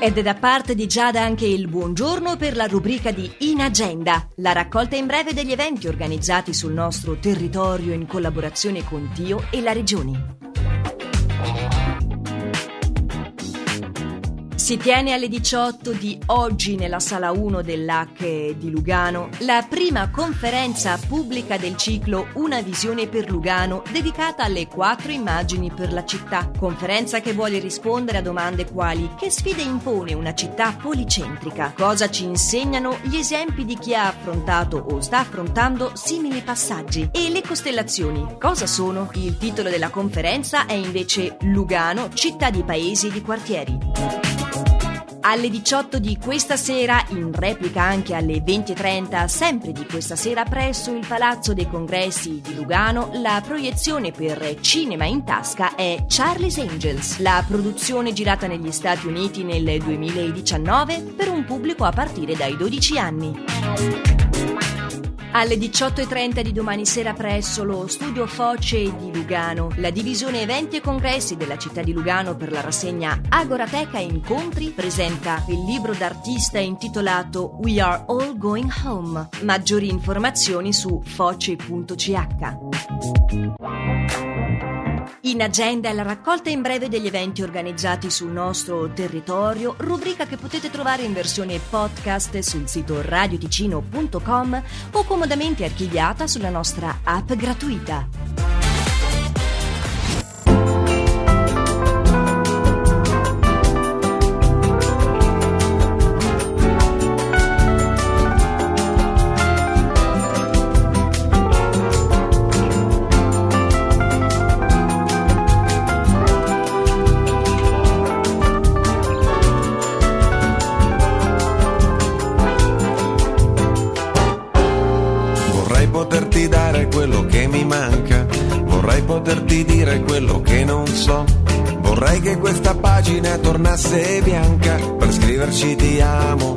Ed è da parte di Giada anche il buongiorno per la rubrica di In Agenda, la raccolta in breve degli eventi organizzati sul nostro territorio in collaborazione con Dio e la Regione. Si tiene alle 18 di oggi nella sala 1 dell'AC di Lugano la prima conferenza pubblica del ciclo Una visione per Lugano dedicata alle quattro immagini per la città. Conferenza che vuole rispondere a domande quali che sfide impone una città policentrica, cosa ci insegnano gli esempi di chi ha affrontato o sta affrontando simili passaggi e le costellazioni. Cosa sono? Il titolo della conferenza è invece Lugano, città di paesi e di quartieri. Alle 18 di questa sera, in replica anche alle 20.30, sempre di questa sera presso il Palazzo dei Congressi di Lugano, la proiezione per Cinema in Tasca è Charlie's Angels, la produzione girata negli Stati Uniti nel 2019 per un pubblico a partire dai 12 anni. Alle 18.30 di domani sera presso lo studio Foce di Lugano, la divisione eventi e congressi della città di Lugano per la rassegna Agorateca Incontri presenta il libro d'artista intitolato We Are All Going Home. Maggiori informazioni su foce.ch. In agenda la raccolta in breve degli eventi organizzati sul nostro territorio, rubrica che potete trovare in versione podcast sul sito radioticino.com o comodamente archiviata sulla nostra app gratuita. Quello che non so. Vorrei che questa pagina tornasse bianca per scriverci ti amo.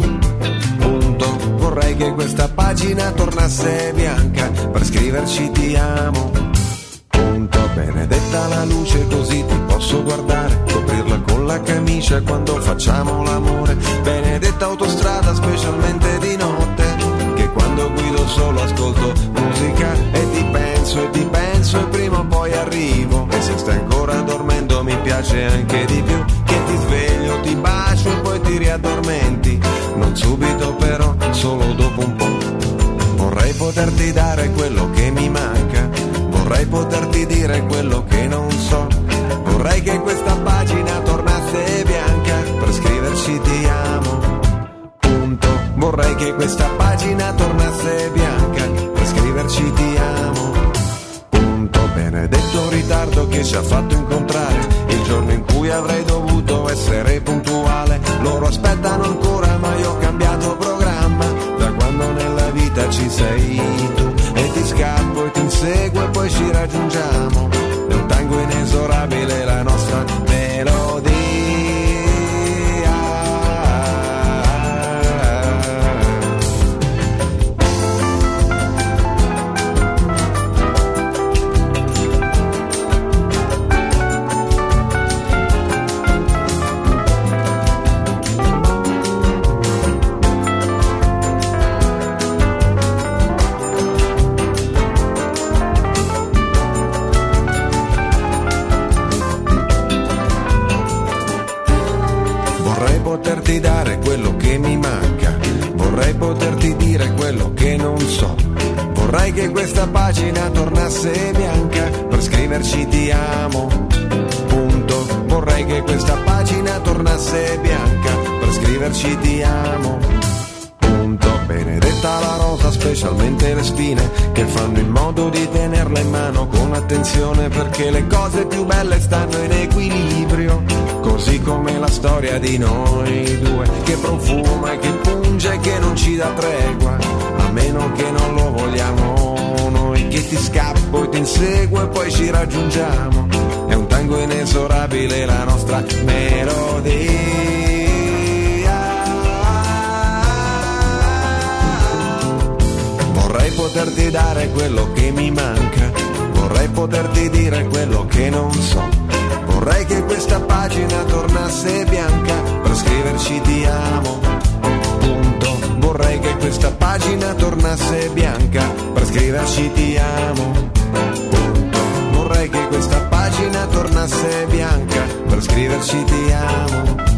Punto. Vorrei che questa pagina tornasse bianca per scriverci ti amo. Punto. Benedetta la luce così ti posso guardare, coprirla con la camicia quando facciamo l'amore. Benedetta autostrada specialmente di notte, che quando guido solo ascolto musica e ti penso e ti penso e prima o poi arrivo piace anche di più che ti sveglio, ti bacio e poi ti riaddormenti. Non subito però, solo dopo un po' vorrei poterti dare quello che mi manca. Vorrei poterti dire quello che non so. Vorrei che questa pagina tornasse bianca per scriverci ti amo. Punto. Vorrei che questa pagina tornasse bianca per scriverci ti amo. Benedetto ritardo che ci ha fatto incontrare avrei dovuto essere puntuale. Loro aspettano ancora, ma io ho cambiato programma da quando nella vita ci sei tu. E ti scappo e ti inseguo e poi ci raggiungiamo. Poterti dare quello che mi manca, vorrei poterti dire quello che non so. Vorrei che questa pagina tornasse bianca per scriverci ti amo. Punto. Vorrei che questa pagina tornasse bianca per scriverci ti amo. Punto. Benedetta la rosa, specialmente le spine che fanno in modo di tenerla in mano con attenzione perché le cose più belle stanno in equilibrio storia di noi due, che profuma e che punge e che non ci dà tregua, a meno che non lo vogliamo noi, che ti scappo e ti inseguo e poi ci raggiungiamo, è un tango inesorabile la nostra melodia. Vorrei poterti dare quello che mi manca, vorrei poterti dire quello che non so Vorrei che questa pagina tornasse bianca per scriverci ti amo. Punto. Vorrei che questa pagina tornasse bianca per scriverci ti amo. Punto. Vorrei che questa pagina tornasse bianca per scriverci ti amo.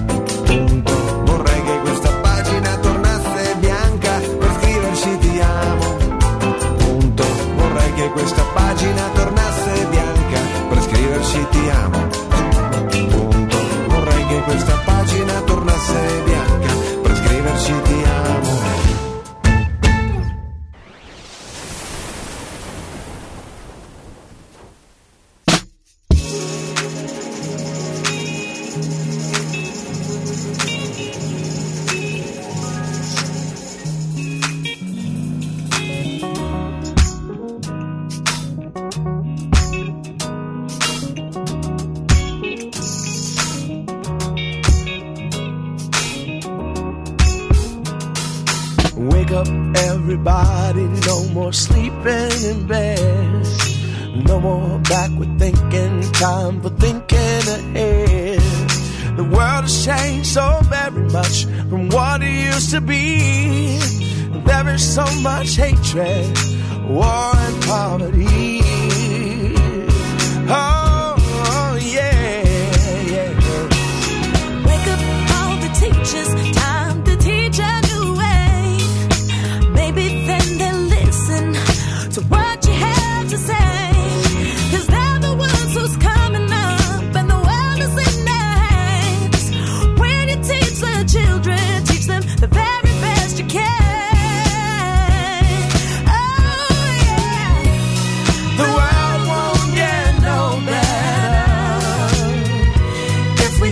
Wake up, everybody, no more sleeping in bed. No more backward thinking, time for thinking ahead. The world has changed so very much from what it used to be. There is so much hatred, war, and poverty.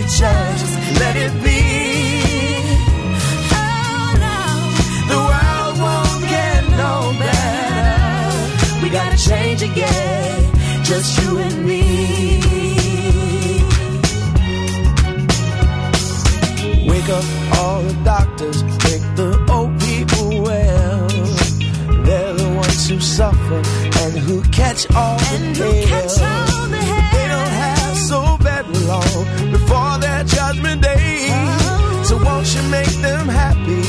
Just let it be. Oh no. The world won't get no better. We gotta change again, just you and me. Wake up all the doctors, make the old people well. They're the ones who suffer and who catch all And the who hell. catch all the. They don't have so very long Judgment Day. So won't you make them happy?